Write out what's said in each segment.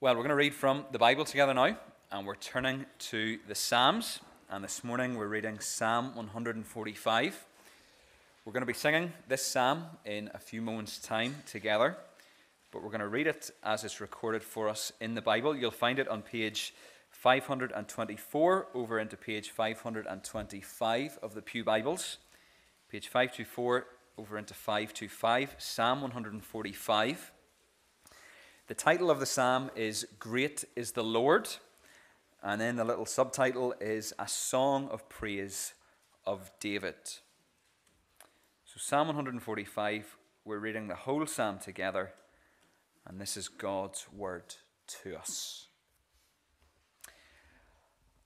Well, we're going to read from the Bible together now, and we're turning to the Psalms. And this morning we're reading Psalm 145. We're going to be singing this psalm in a few moments' time together, but we're going to read it as it's recorded for us in the Bible. You'll find it on page 524 over into page 525 of the Pew Bibles. Page 524 over into 525, Psalm 145. The title of the psalm is Great is the Lord, and then the little subtitle is A Song of Praise of David. So, Psalm 145, we're reading the whole psalm together, and this is God's word to us.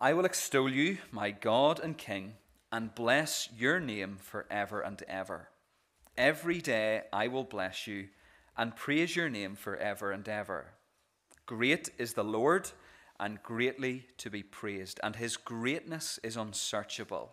I will extol you, my God and King, and bless your name forever and ever. Every day I will bless you and praise your name forever and ever. Great is the Lord and greatly to be praised, and his greatness is unsearchable.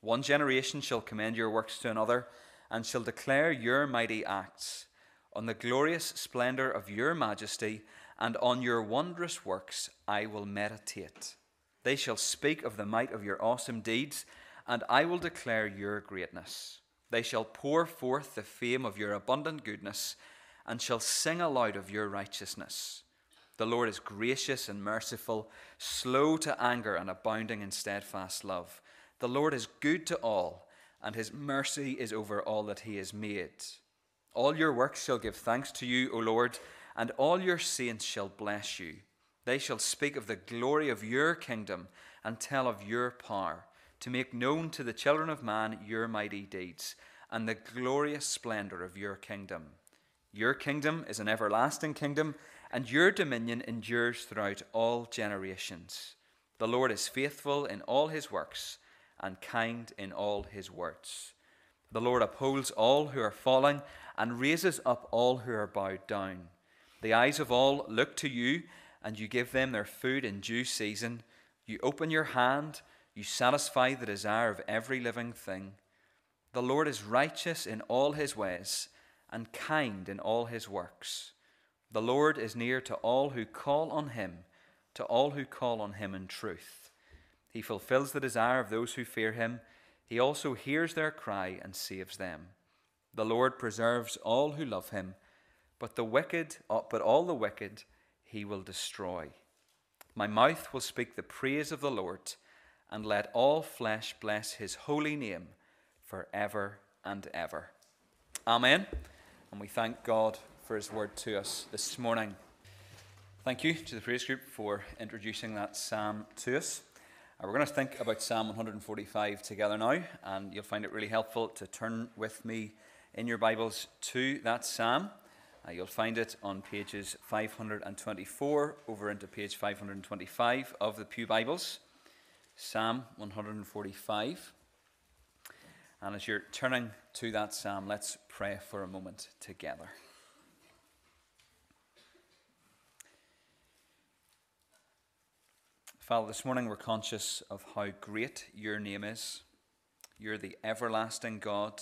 One generation shall commend your works to another, and shall declare your mighty acts. On the glorious splendor of your majesty, and on your wondrous works I will meditate. They shall speak of the might of your awesome deeds, and I will declare your greatness. They shall pour forth the fame of your abundant goodness and shall sing aloud of your righteousness. The Lord is gracious and merciful, slow to anger and abounding in steadfast love. The Lord is good to all, and his mercy is over all that he has made. All your works shall give thanks to you, O Lord, and all your saints shall bless you. They shall speak of the glory of your kingdom and tell of your power, to make known to the children of man your mighty deeds and the glorious splendor of your kingdom. Your kingdom is an everlasting kingdom, and your dominion endures throughout all generations. The Lord is faithful in all his works and kind in all his words. The Lord upholds all who are falling and raises up all who are bowed down. The eyes of all look to you, and you give them their food in due season. You open your hand, you satisfy the desire of every living thing. The Lord is righteous in all his ways and kind in all his works. The Lord is near to all who call on him, to all who call on him in truth. He fulfills the desire of those who fear him. He also hears their cry and saves them. The Lord preserves all who love him, but the wicked, uh, but all the wicked he will destroy. My mouth will speak the praise of the Lord, and let all flesh bless his holy name forever and ever. Amen and we thank God for His word to us this morning. Thank you to the praise group for introducing that psalm to us. Uh, we're going to think about Psalm 145 together now, and you'll find it really helpful to turn with me in your Bibles to that psalm. Uh, you'll find it on pages 524 over into page 525 of the Pew Bibles. Psalm 145. And as you're turning to that psalm, let's pray for a moment together. Father, this morning we're conscious of how great your name is. You're the everlasting God.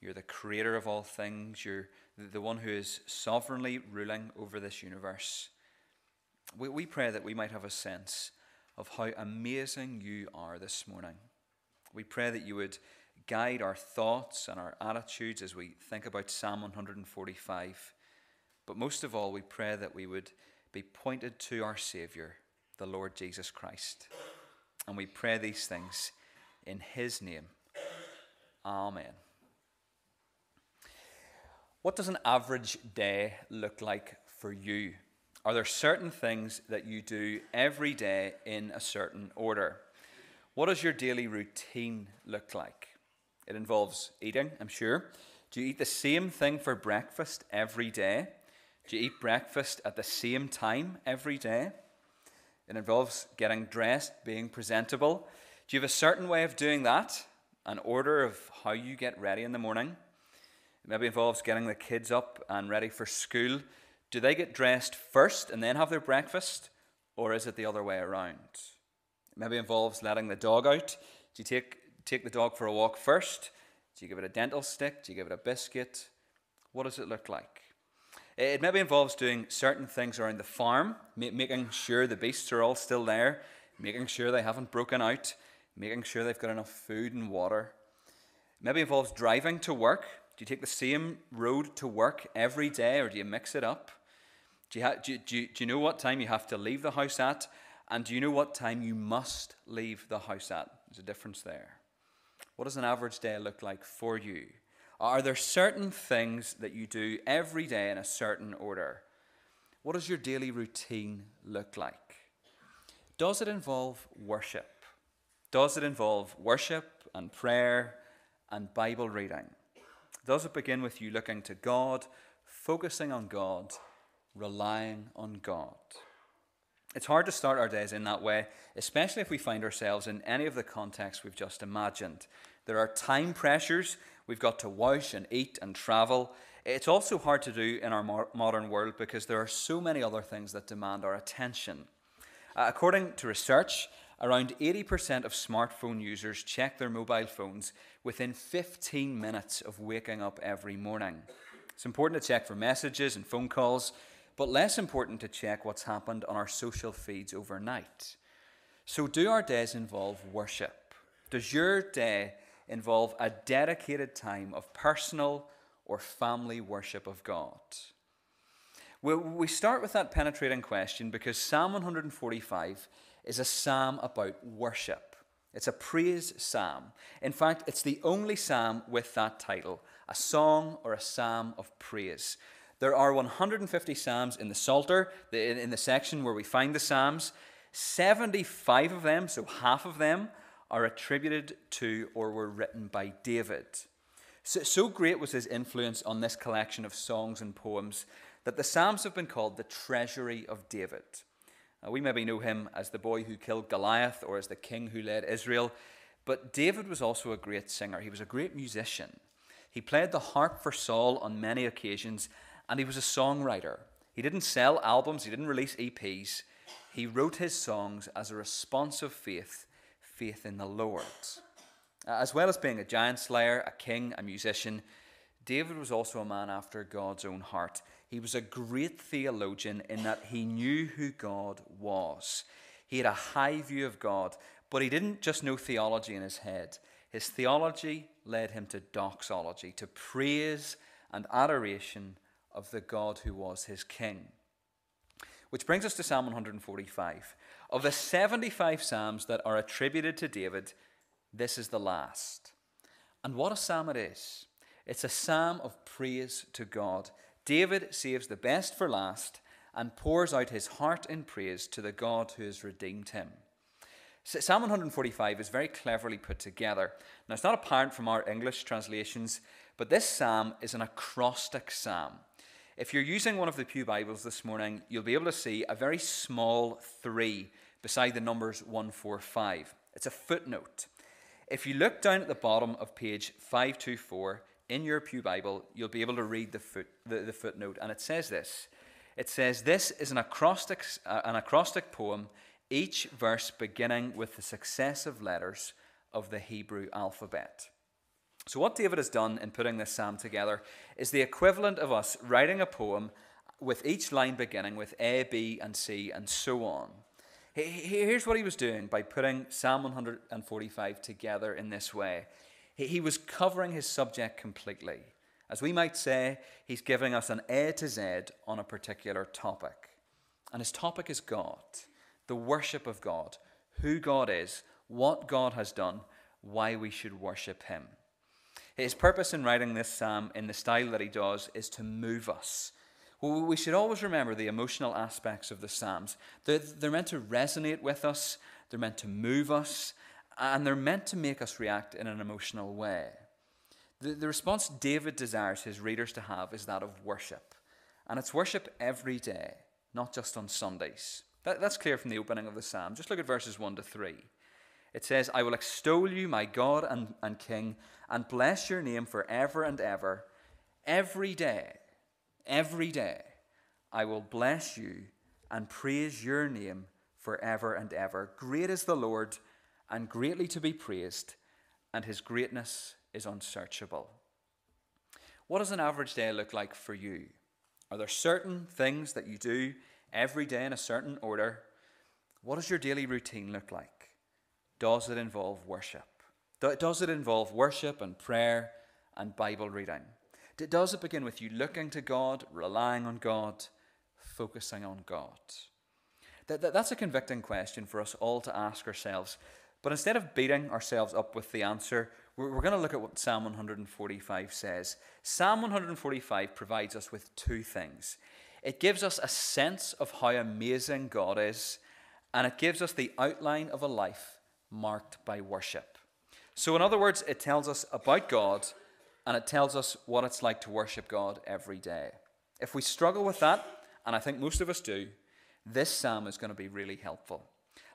You're the creator of all things. You're the one who is sovereignly ruling over this universe. We, we pray that we might have a sense of how amazing you are this morning. We pray that you would guide our thoughts and our attitudes as we think about Psalm 145. But most of all, we pray that we would be pointed to our Saviour, the Lord Jesus Christ. And we pray these things in His name. Amen. What does an average day look like for you? Are there certain things that you do every day in a certain order? What does your daily routine look like? It involves eating, I'm sure. Do you eat the same thing for breakfast every day? Do you eat breakfast at the same time every day? It involves getting dressed, being presentable. Do you have a certain way of doing that? An order of how you get ready in the morning? It maybe involves getting the kids up and ready for school. Do they get dressed first and then have their breakfast? Or is it the other way around? It maybe involves letting the dog out. Do you take take the dog for a walk first? Do you give it a dental stick? Do you give it a biscuit? What does it look like? Eh, it maybe involves doing certain things around the farm, making sure the beasts are all still there, making sure they haven't broken out, making sure they've got enough food and water. Maybe involves driving to work. Do you take the same road to work every day or do you mix it up? Do you, ha- do, do, do you know what time you have to leave the house at? And do you know what time you must leave the house at? There's a difference there. What does an average day look like for you? Are there certain things that you do every day in a certain order? What does your daily routine look like? Does it involve worship? Does it involve worship and prayer and Bible reading? Does it begin with you looking to God, focusing on God, relying on God? It's hard to start our days in that way, especially if we find ourselves in any of the contexts we've just imagined. There are time pressures, we've got to wash and eat and travel. It's also hard to do in our modern world because there are so many other things that demand our attention. Uh, according to research, around 80% of smartphone users check their mobile phones within 15 minutes of waking up every morning. It's important to check for messages and phone calls but less important to check what's happened on our social feeds overnight. So, do our days involve worship? Does your day involve a dedicated time of personal or family worship of God? Well, we start with that penetrating question because Psalm 145 is a psalm about worship. It's a praise psalm. In fact, it's the only psalm with that title a song or a psalm of praise. There are 150 Psalms in the Psalter, in the section where we find the Psalms. 75 of them, so half of them, are attributed to or were written by David. So, so great was his influence on this collection of songs and poems that the Psalms have been called the treasury of David. Now, we maybe know him as the boy who killed Goliath or as the king who led Israel, but David was also a great singer. He was a great musician. He played the harp for Saul on many occasions, and he was a songwriter. He didn't sell albums, he didn't release EPs. He wrote his songs as a response of faith, faith in the Lord. As well as being a giant slayer, a king, a musician, David was also a man after God's own heart. He was a great theologian in that he knew who God was. He had a high view of God, but he didn't just know theology in his head. His theology led him to doxology, to praise and adoration of the God who was his king. Which brings us to Psalm 145. Of the 75 Psalms that are attributed to David, this is the last. And what a psalm it is! It's a psalm of praise to God. David saves the best for last and pours out his heart in praise to the God who has redeemed him. Psalm 145 is very cleverly put together. Now, it's not apparent from our English translations, but this psalm is an acrostic psalm. If you're using one of the Pew Bibles this morning, you'll be able to see a very small three beside the numbers 145. It's a footnote. If you look down at the bottom of page 524 in your Pew Bible, you'll be able to read the, foot, the, the footnote, and it says this. It says, This is an acrostic, uh, an acrostic poem, each verse beginning with the successive letters of the Hebrew alphabet. So, what David has done in putting this psalm together is the equivalent of us writing a poem with each line beginning with A, B, and C, and so on. Here's what he was doing by putting Psalm 145 together in this way he was covering his subject completely. As we might say, he's giving us an A to Z on a particular topic. And his topic is God, the worship of God, who God is, what God has done, why we should worship him. His purpose in writing this psalm in the style that he does is to move us. We should always remember the emotional aspects of the Psalms. They're, meant to resonate with us, they're meant to move us, and they're meant to make us react in an emotional way. The, response David desires his readers to have is that of worship. And it's worship every day, not just on Sundays. That, that's clear from the opening of the psalm. Just look at verses 1 to 3. It says, I will extol you, my God and, and King, and bless your name forever and ever. Every day, every day, I will bless you and praise your name forever and ever. Great is the Lord, and greatly to be praised, and his greatness is unsearchable. What does an average day look like for you? Are there certain things that you do every day in a certain order? What does your daily routine look like? Does it involve worship? Does it involve worship and prayer and Bible reading? Does it begin with you looking to God, relying on God, focusing on God? That, that, that's a convicting question for us all to ask ourselves. But instead of beating ourselves up with the answer, we're going to look at what Psalm 145 says. Psalm 145 provides us with two things it gives us a sense of how amazing God is, and it gives us the outline of a life marked by worship. So, in other words, it tells us about God and it tells us what it's like to worship God every day. If we struggle with that, and I think most of us do, this psalm is going to be really helpful.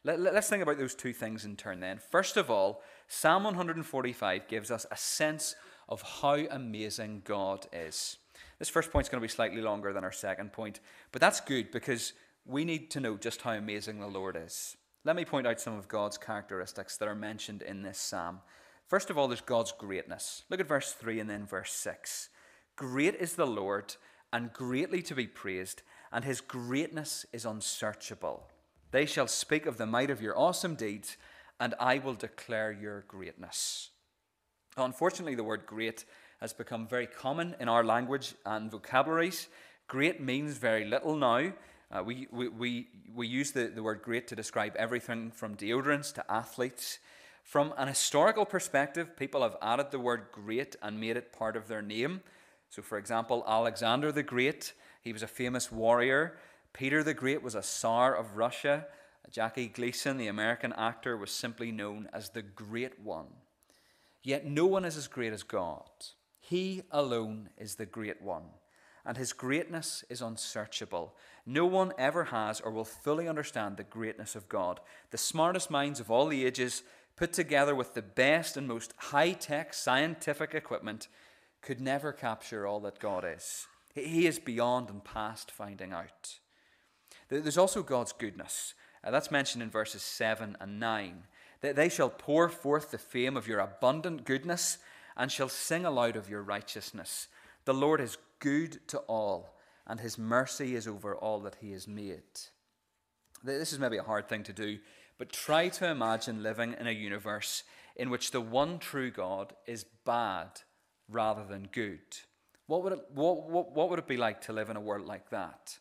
Let, us think about those two things in turn then. First of all, Psalm 145 gives us a sense of how amazing God is. This first point is going to be slightly longer than our second point, but that's good because we need to know just how amazing the Lord is. Let me point out some of God's characteristics that are mentioned in this psalm. First of all, there's God's greatness. Look at verse 3 and then verse 6. Great is the Lord and greatly to be praised, and his greatness is unsearchable. They shall speak of the might of your awesome deeds, and I will declare your greatness. Unfortunately, the word great has become very common in our language and vocabularies. Great means very little now. Uh, we, we, we, we use the, the word great to describe everything from deodorants to athletes. From an historical perspective, people have added the word great and made it part of their name. So, for example, Alexander the Great, he was a famous warrior Peter the Great was a Tsar of Russia. Jackie Gleason, the American actor, was simply known as the Great One. Yet no one is as great as God. He alone is the Great One, and his greatness is unsearchable. No one ever has or will fully understand the greatness of God. The smartest minds of all the ages, put together with the best and most high tech scientific equipment, could never capture all that God is. He is beyond and past finding out. There's also God's goodness. Uh, that's mentioned in verses 7 and 9. That they shall pour forth the fame of your abundant goodness and shall sing aloud of your righteousness. The Lord is good to all, and his mercy is over all that he has made. This is maybe a hard thing to do, but try to imagine living in a universe in which the one true God is bad rather than good. What would it, what, what, what would it be like to live in a world like that?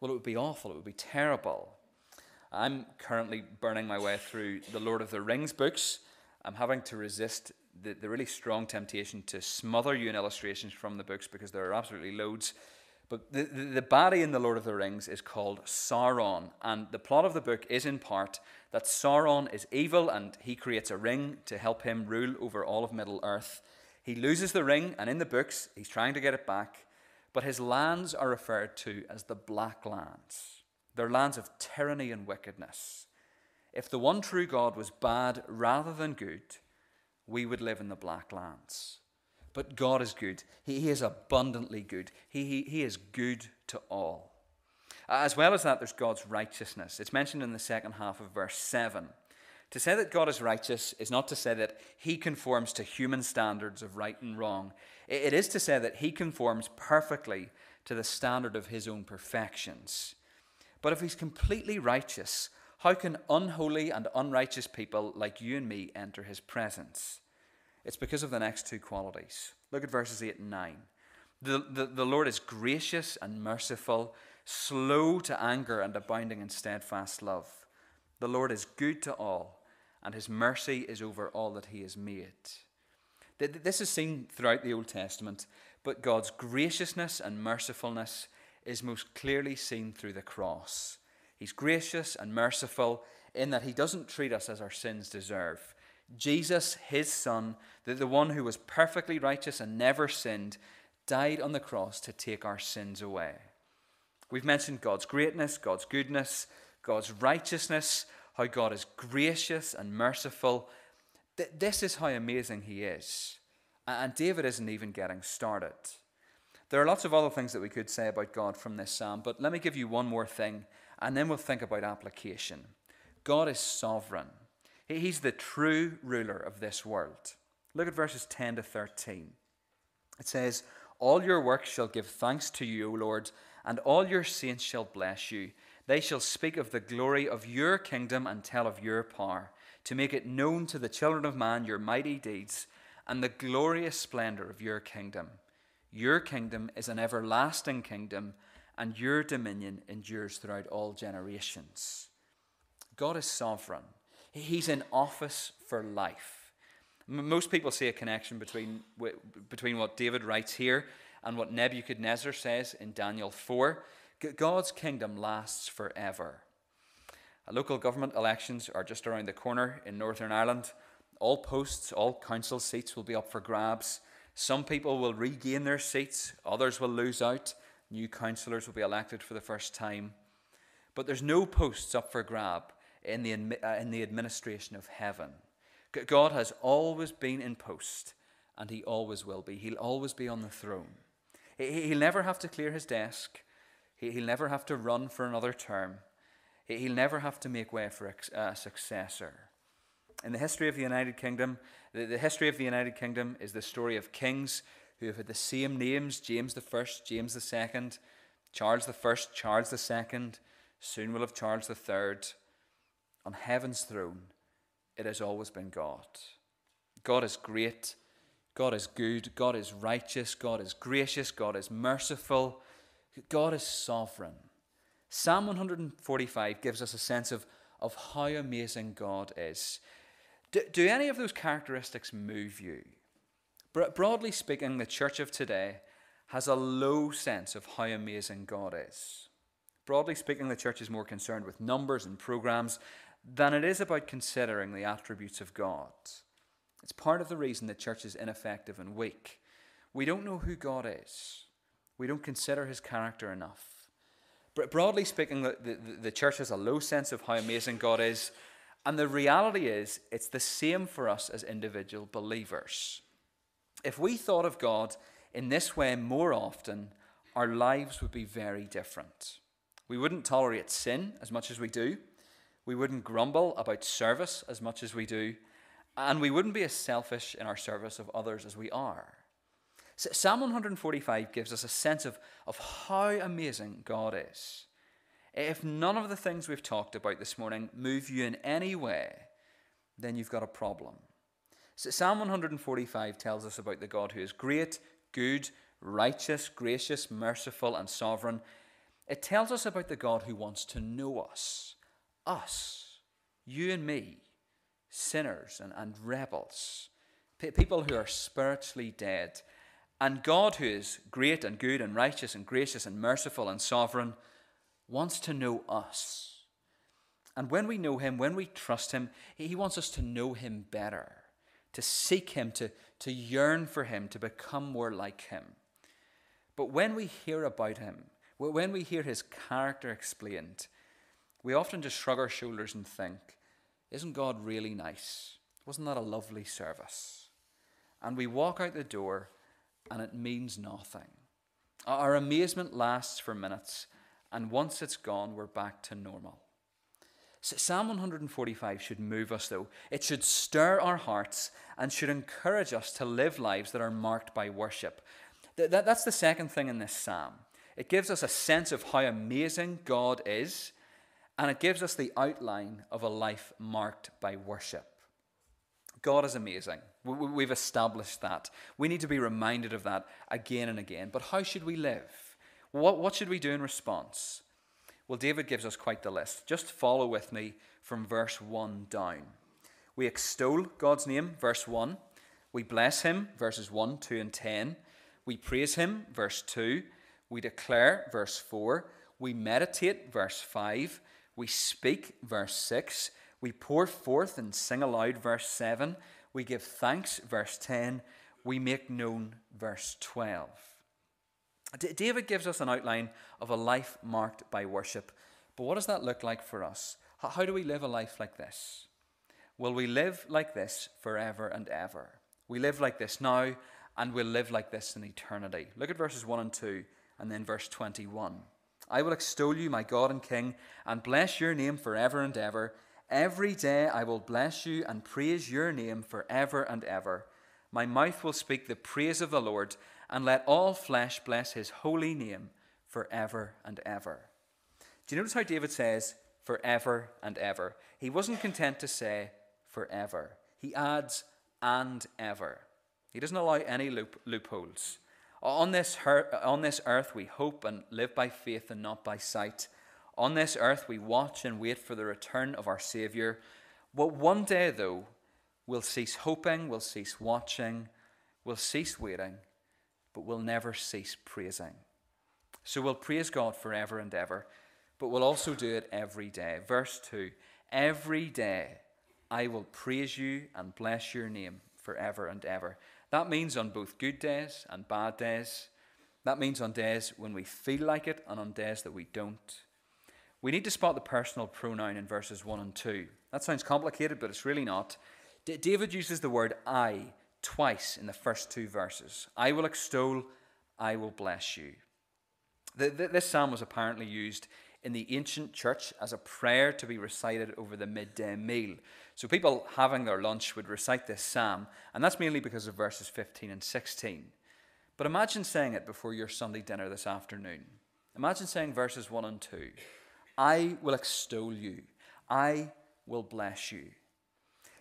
Well, it would be awful, it would be terrible. I'm currently burning my way through the Lord of the Rings books. I'm having to resist the, the really strong temptation to smother you in illustrations from the books because there are absolutely loads. But the, the, the baddie in The Lord of the Rings is called Sauron. And the plot of the book is in part that Sauron is evil and he creates a ring to help him rule over all of Middle Earth. He loses the ring, and in the books, he's trying to get it back. But his lands are referred to as the Black Lands. They're lands of tyranny and wickedness. If the one true God was bad rather than good, we would live in the Black Lands. But God is good. He, he is abundantly good. He, he, he is good to all. As well as that, there's God's righteousness. It's mentioned in the second half of verse 7. To say that God is righteous is not to say that he conforms to human standards of right and wrong. It is to say that he conforms perfectly to the standard of his own perfections. But if he's completely righteous, how can unholy and unrighteous people like you and me enter his presence? It's because of the next two qualities. Look at verses 8 and 9. The, the, the Lord is gracious and merciful, slow to anger and abounding in steadfast love. The Lord is good to all and his mercy is over all that he has made. This is seen throughout the Old Testament, but God's graciousness and mercifulness is most clearly seen through the cross. He's gracious and merciful in that he doesn't treat us as our sins deserve. Jesus, his son, the, the one who was perfectly righteous and never sinned, died on the cross to take our sins away. We've mentioned God's greatness, God's goodness, God's righteousness, how God is gracious and merciful. This is how amazing He is. And David isn't even getting started. There are lots of other things that we could say about God from this psalm, but let me give you one more thing, and then we'll think about application. God is sovereign, He's the true ruler of this world. Look at verses 10 to 13. It says, All your works shall give thanks to you, O Lord, and all your saints shall bless you. They shall speak of the glory of your kingdom and tell of your power, to make it known to the children of man your mighty deeds and the glorious splendor of your kingdom. Your kingdom is an everlasting kingdom, and your dominion endures throughout all generations. God is sovereign, He's in office for life. Most people see a connection between, between what David writes here and what Nebuchadnezzar says in Daniel 4. God's kingdom lasts forever. Uh, local government elections are just around the corner in Northern Ireland. All posts, all council seats will be up for grabs. Some people will regain their seats, others will lose out. New councillors will be elected for the first time. But there's no posts up for grab in the, uh, in the administration of heaven. God has always been in post, and He always will be. He'll always be on the throne. He'll never have to clear his desk, he'll never have to run for another term, he'll never have to make way for a successor. In the history of the United Kingdom, the, the history of the United Kingdom is the story of kings who have had the same names James I, James II, Charles I, Charles II, soon will have Charles III. On heaven's throne, it has always been God. God is great. God is good. God is righteous. God is gracious. God is merciful. God is sovereign. Psalm 145 gives us a sense of, of how amazing God is. Do, do any of those characteristics move you? Broadly speaking, the church of today has a low sense of how amazing God is. Broadly speaking, the church is more concerned with numbers and programs than it is about considering the attributes of God. It's part of the reason the church is ineffective and weak. We don't know who God is, we don't consider his character enough. Broadly speaking, the, the, the church has a low sense of how amazing God is, and the reality is, it's the same for us as individual believers. If we thought of God in this way more often, our lives would be very different. We wouldn't tolerate sin as much as we do. We wouldn't grumble about service as much as we do. And we wouldn't be as selfish in our service of others as we are. Psalm 145 gives us a sense of, of how amazing God is. If none of the things we've talked about this morning move you in any way, then you've got a problem. So Psalm 145 tells us about the God who is great, good, righteous, gracious, merciful, and sovereign. It tells us about the God who wants to know us, us, you and me, sinners and, and rebels, people who are spiritually dead. And God, who is great and good and righteous and gracious and merciful and sovereign, wants to know us. And when we know Him, when we trust Him, He wants us to know Him better, to seek Him, to, to yearn for Him, to become more like Him. But when we hear about Him, when we hear His character explained, we often just shrug our shoulders and think, Isn't God really nice? Wasn't that a lovely service? And we walk out the door and it means nothing. Our amazement lasts for minutes and once it's gone, we're back to normal. Psalm 145 should move us, though. It should stir our hearts and should encourage us to live lives that are marked by worship. That's the second thing in this psalm. It gives us a sense of how amazing God is, and it gives us the outline of a life marked by worship. God is amazing. We've established that. We need to be reminded of that again and again. But how should we live? What, what should we do in response? Well, David gives us quite the list. Just follow with me from verse 1 down. We extol God's name, verse 1. We bless him, verses 1, 2, and 10. We praise him, verse 2. We declare, verse 4. We meditate, verse 5. We speak, verse 6. We pour forth and sing aloud, verse 7. We give thanks, verse 10. We make known, verse 12. David gives us an outline of a life marked by worship. But what does that look like for us? How do we live a life like this? Will we live like this forever and ever? We live like this now, and we'll live like this in eternity. Look at verses 1 and 2, and then verse 21. I will extol you, my God and King, and bless your name forever and ever. Every day I will bless you and praise your name forever and ever. My mouth will speak the praise of the Lord and let all flesh bless his holy name forever and ever. Do you notice how David says forever and ever? He wasn't content to say forever, he adds and ever. He doesn't allow any loop, loopholes. On this, her, on this earth, we hope and live by faith and not by sight. On this earth, we watch and wait for the return of our Saviour. But one day, though, we'll cease hoping, we'll cease watching, we'll cease waiting, but we'll never cease praising. So we'll praise God forever and ever, but we'll also do it every day. Verse 2 Every day I will praise you and bless your name forever and ever. That means on both good days and bad days. That means on days when we feel like it and on days that we don't. We need to spot the personal pronoun in verses 1 and 2. That sounds complicated, but it's really not. D- David uses the word I twice in the first two verses. I will extol, I will bless you. The, the, this psalm was apparently used in the ancient church as a prayer to be recited over the midday meal. So people having their lunch would recite this psalm, and that's mainly because of verses 15 and 16. But imagine saying it before your Sunday dinner this afternoon. Imagine saying verses 1 and 2 I will extol you, I will bless you.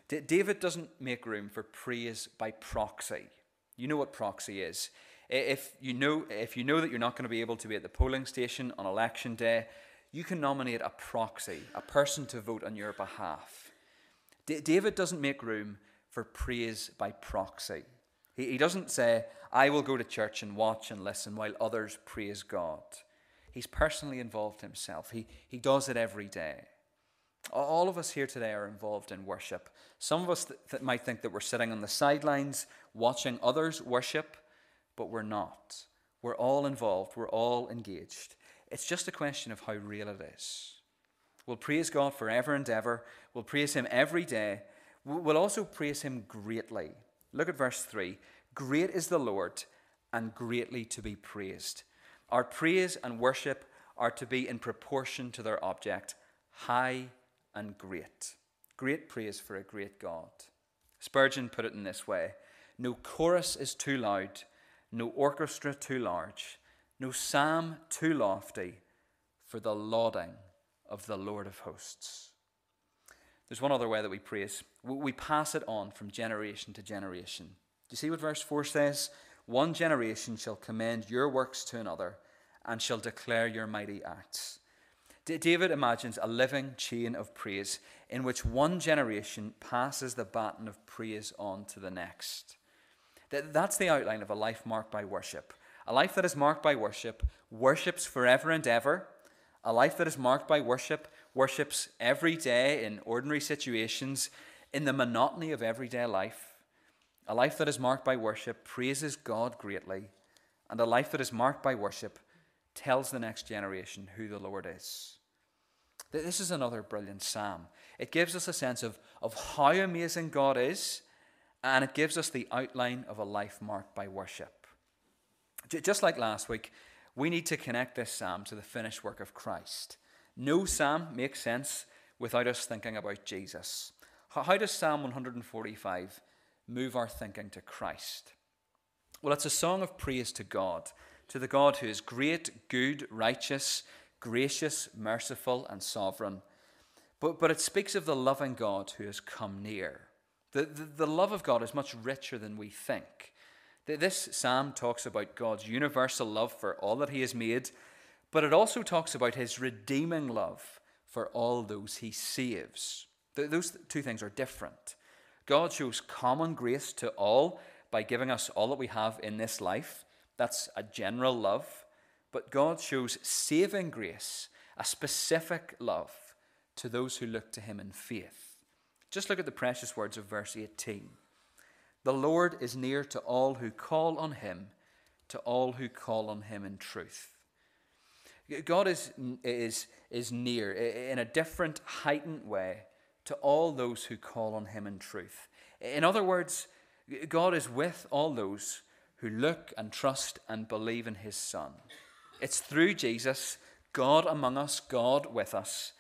D- David doesn't make room for praise by proxy. You know what proxy is. If you know, if you know that you're not going to be able to be at the polling station on election day, you can nominate a proxy, a person to vote on your behalf. D- David doesn't make room for praise by proxy. He, he doesn't say, I will go to church and watch and listen while others praise God. He's personally involved himself, he, he does it every day. All of us here today are involved in worship. Some of us th- th- might think that we're sitting on the sidelines watching others worship, but we're not. We're all involved, we're all engaged. It's just a question of how real it is. We'll praise God forever and ever. We'll praise Him every day. We'll also praise Him greatly. Look at verse 3 Great is the Lord, and greatly to be praised. Our praise and worship are to be in proportion to their object, high and great. Great praise for a great God. Spurgeon put it in this way No chorus is too loud, no orchestra too large, no psalm too lofty for the lauding of the Lord of hosts. There's one other way that we praise. We pass it on from generation to generation. Do you see what verse 4 says? One generation shall commend your works to another and shall declare your mighty acts. David imagines a living chain of praise in which one generation passes the baton of praise on to the next. That's the outline of a life marked by worship. A life that is marked by worship worships forever and ever. A life that is marked by worship worships every day in ordinary situations, in the monotony of everyday life. A life that is marked by worship praises God greatly. And a life that is marked by worship tells the next generation who the Lord is. This is another brilliant psalm. It gives us a sense of, of how amazing God is, and it gives us the outline of a life marked by worship. Just like last week, we need to connect this psalm to the finished work of Christ. No psalm makes sense without us thinking about Jesus. How does Psalm 145 move our thinking to Christ? Well, it's a song of praise to God, to the God who is great, good, righteous, gracious, merciful, and sovereign. But, but it speaks of the loving God who has come near. The, the, the love of God is much richer than we think. This psalm talks about God's universal love for all that He has made, but it also talks about His redeeming love for all those He saves. Those two things are different. God shows common grace to all by giving us all that we have in this life. That's a general love. But God shows saving grace, a specific love to those who look to him in faith. Just look at the precious words of verse 18. The Lord is near to all who call on him, to all who call on him in truth. God is, is, is near in a different, heightened way to all those who call on him in truth. In other words, God is with all those who look and trust and believe in his Son. It's through Jesus, God among us, God with us,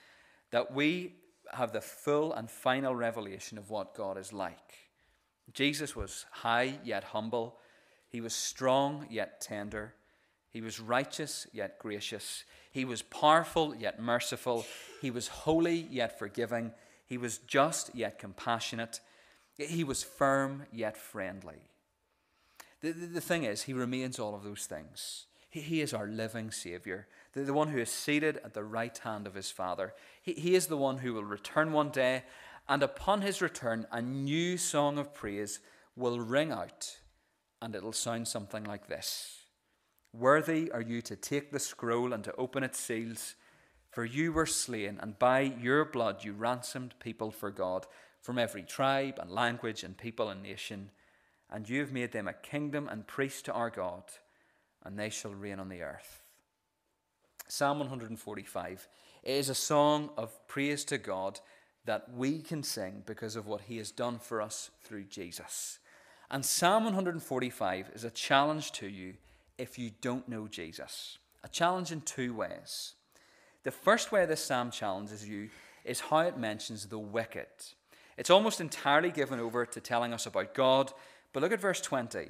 that we have the full and final revelation of what God is like. Jesus was high yet humble. He was strong yet tender. He was righteous yet gracious. He was powerful yet merciful. He was holy yet forgiving. He was just yet compassionate. He was firm yet friendly. The, the, the thing is, he remains all of those things. He, he is our living Savior, the, the one who is seated at the right hand of his Father. He, he is the one who will return one day, and upon his return, a new song of praise will ring out, and it'll sound something like this Worthy are you to take the scroll and to open its seals, for you were slain, and by your blood you ransomed people for God from every tribe and language and people and nation, and you have made them a kingdom and priests to our God, and they shall reign on the earth. Psalm 145 is a song of praise to God that we can sing because of what he has done for us through Jesus. And Psalm 145 is a challenge to you if you don't know Jesus. A challenge in two ways. The first way this psalm challenges you is how it mentions the wicked. It's almost entirely given over to telling us about God, but look at verse 20.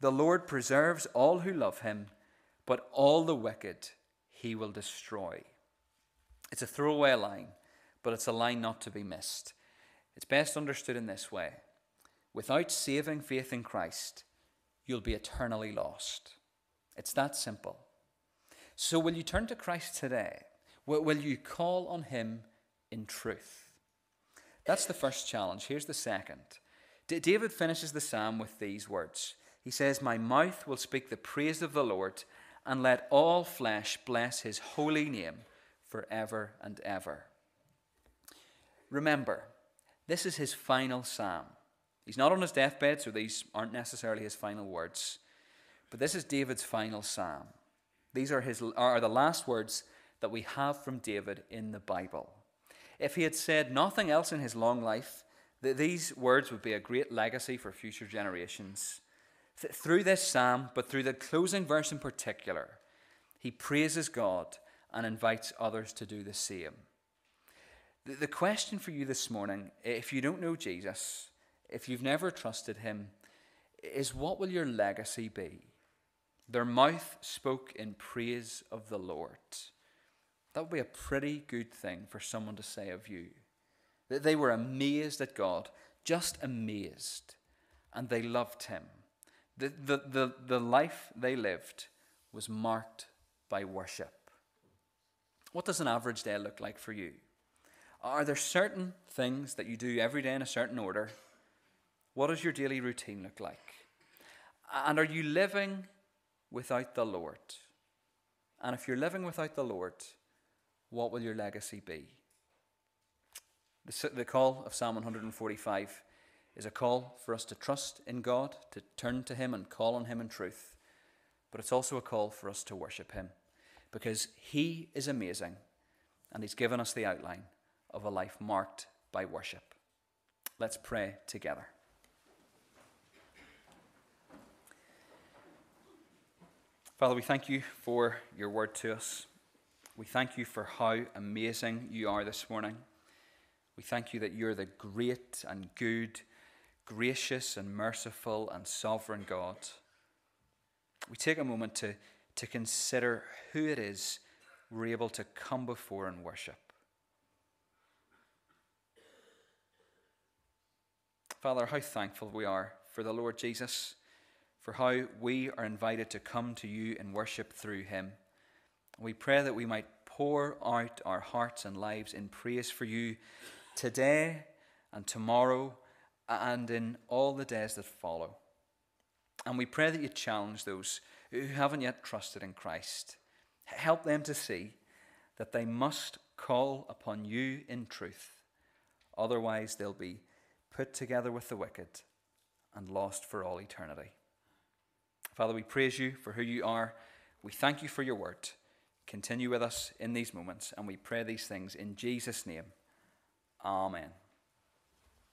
The Lord preserves all who love him, but all the wicked he will destroy. It's a throwaway line, but it's a line not to be missed. It's best understood in this way Without saving faith in Christ, you'll be eternally lost. It's that simple. So, will you turn to Christ today? Will you call on him in truth? That's the first challenge. Here's the second. David finishes the psalm with these words He says, My mouth will speak the praise of the Lord, and let all flesh bless his holy name forever and ever. Remember, this is his final psalm. He's not on his deathbed, so these aren't necessarily his final words. But this is David's final psalm. These are, his, are the last words that we have from David in the Bible. If he had said nothing else in his long life, these words would be a great legacy for future generations. Th- through this psalm, but through the closing verse in particular, he praises God and invites others to do the same. The question for you this morning, if you don't know Jesus, if you've never trusted him, is what will your legacy be? Their mouth spoke in praise of the Lord. That would be a pretty good thing for someone to say of you. That they were amazed at God, just amazed, and they loved him. The, the, the, the life they lived was marked by worship. What does an average day look like for you? Are there certain things that you do every day in a certain order? What does your daily routine look like? And are you living without the Lord? And if you're living without the Lord, what will your legacy be? The, call of Psalm 145 is a call for us to trust in God, to turn to Him and call on Him in truth. But it's also a call for us to worship Him because He is amazing and He's given us the outline of a life marked by worship. Let's pray together. Father, we thank you for your word to us. We thank you for how amazing you are this morning. We thank you that you're the great and good, gracious and merciful and sovereign God. We take a moment to, to consider who it is we're able to come before and worship. Father, how thankful we are for the Lord Jesus for how we are invited to come to you in worship through him. We pray that we might pour out our hearts and lives in praise for you today and tomorrow and in all the days that follow. And we pray that you challenge those who haven't yet trusted in Christ. Help them to see that they must call upon you in truth. Otherwise, they'll be put together with the wicked and lost for all eternity. Father, we praise you for who you are. We thank you for your word. Continue with us in these moments, and we pray these things in Jesus' name. Amen.